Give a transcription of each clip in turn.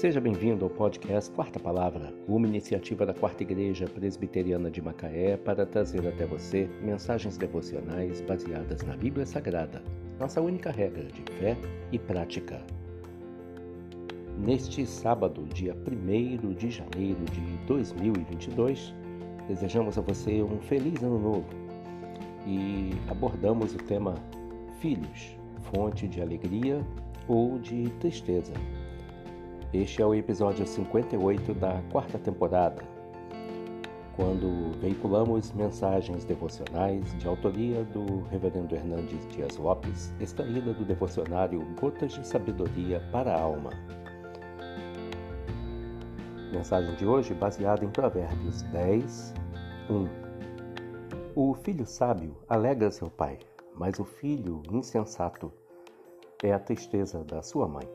Seja bem-vindo ao podcast Quarta Palavra, uma iniciativa da Quarta Igreja Presbiteriana de Macaé para trazer até você mensagens devocionais baseadas na Bíblia Sagrada, nossa única regra de fé e prática. Neste sábado, dia 1 de janeiro de 2022, desejamos a você um feliz ano novo e abordamos o tema Filhos, fonte de alegria ou de tristeza. Este é o episódio 58 da quarta temporada, quando veiculamos mensagens devocionais de autoria do Reverendo Hernandes Dias Lopes, extraída do devocionário Gotas de Sabedoria para a Alma. Mensagem de hoje baseada em Provérbios 10, 1. O filho sábio alegra seu pai, mas o filho insensato é a tristeza da sua mãe.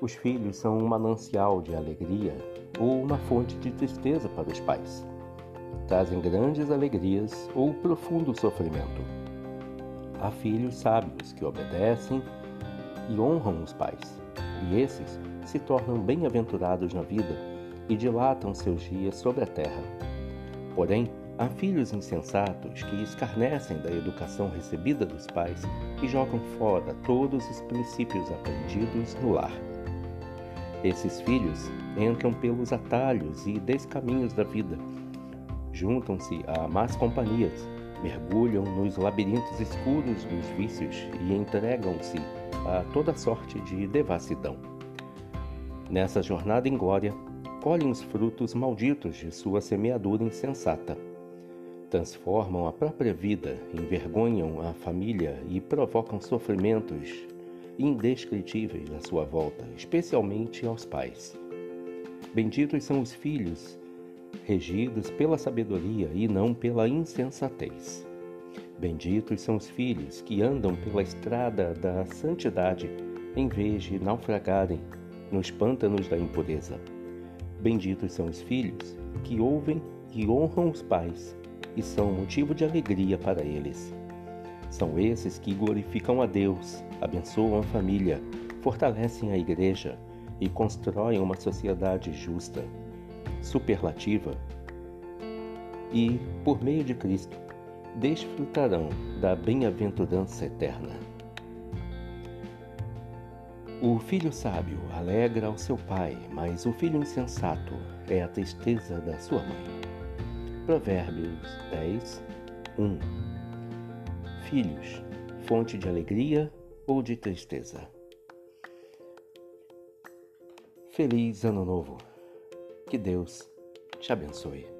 Os filhos são um manancial de alegria ou uma fonte de tristeza para os pais. Trazem grandes alegrias ou profundo sofrimento. Há filhos sábios que obedecem e honram os pais, e esses se tornam bem-aventurados na vida e dilatam seus dias sobre a terra. Porém, há filhos insensatos que escarnecem da educação recebida dos pais e jogam fora todos os princípios aprendidos no lar. Esses filhos entram pelos atalhos e descaminhos da vida, juntam-se a más companhias, mergulham nos labirintos escuros dos vícios e entregam-se a toda sorte de devassidão. Nessa jornada em glória, colhem os frutos malditos de sua semeadura insensata. Transformam a própria vida, envergonham a família e provocam sofrimentos indescritíveis à sua volta, especialmente aos pais. Benditos são os filhos, regidos pela sabedoria e não pela insensatez. Benditos são os filhos que andam pela estrada da santidade, em vez de naufragarem nos pântanos da impureza. Benditos são os filhos que ouvem e honram os pais e são motivo de alegria para eles. São esses que glorificam a Deus, abençoam a família, fortalecem a igreja e constroem uma sociedade justa, superlativa e, por meio de Cristo, desfrutarão da bem-aventurança eterna. O filho sábio alegra ao seu pai, mas o filho insensato é a tristeza da sua mãe. Provérbios 10, 1 Filhos, fonte de alegria ou de tristeza? Feliz Ano Novo! Que Deus te abençoe.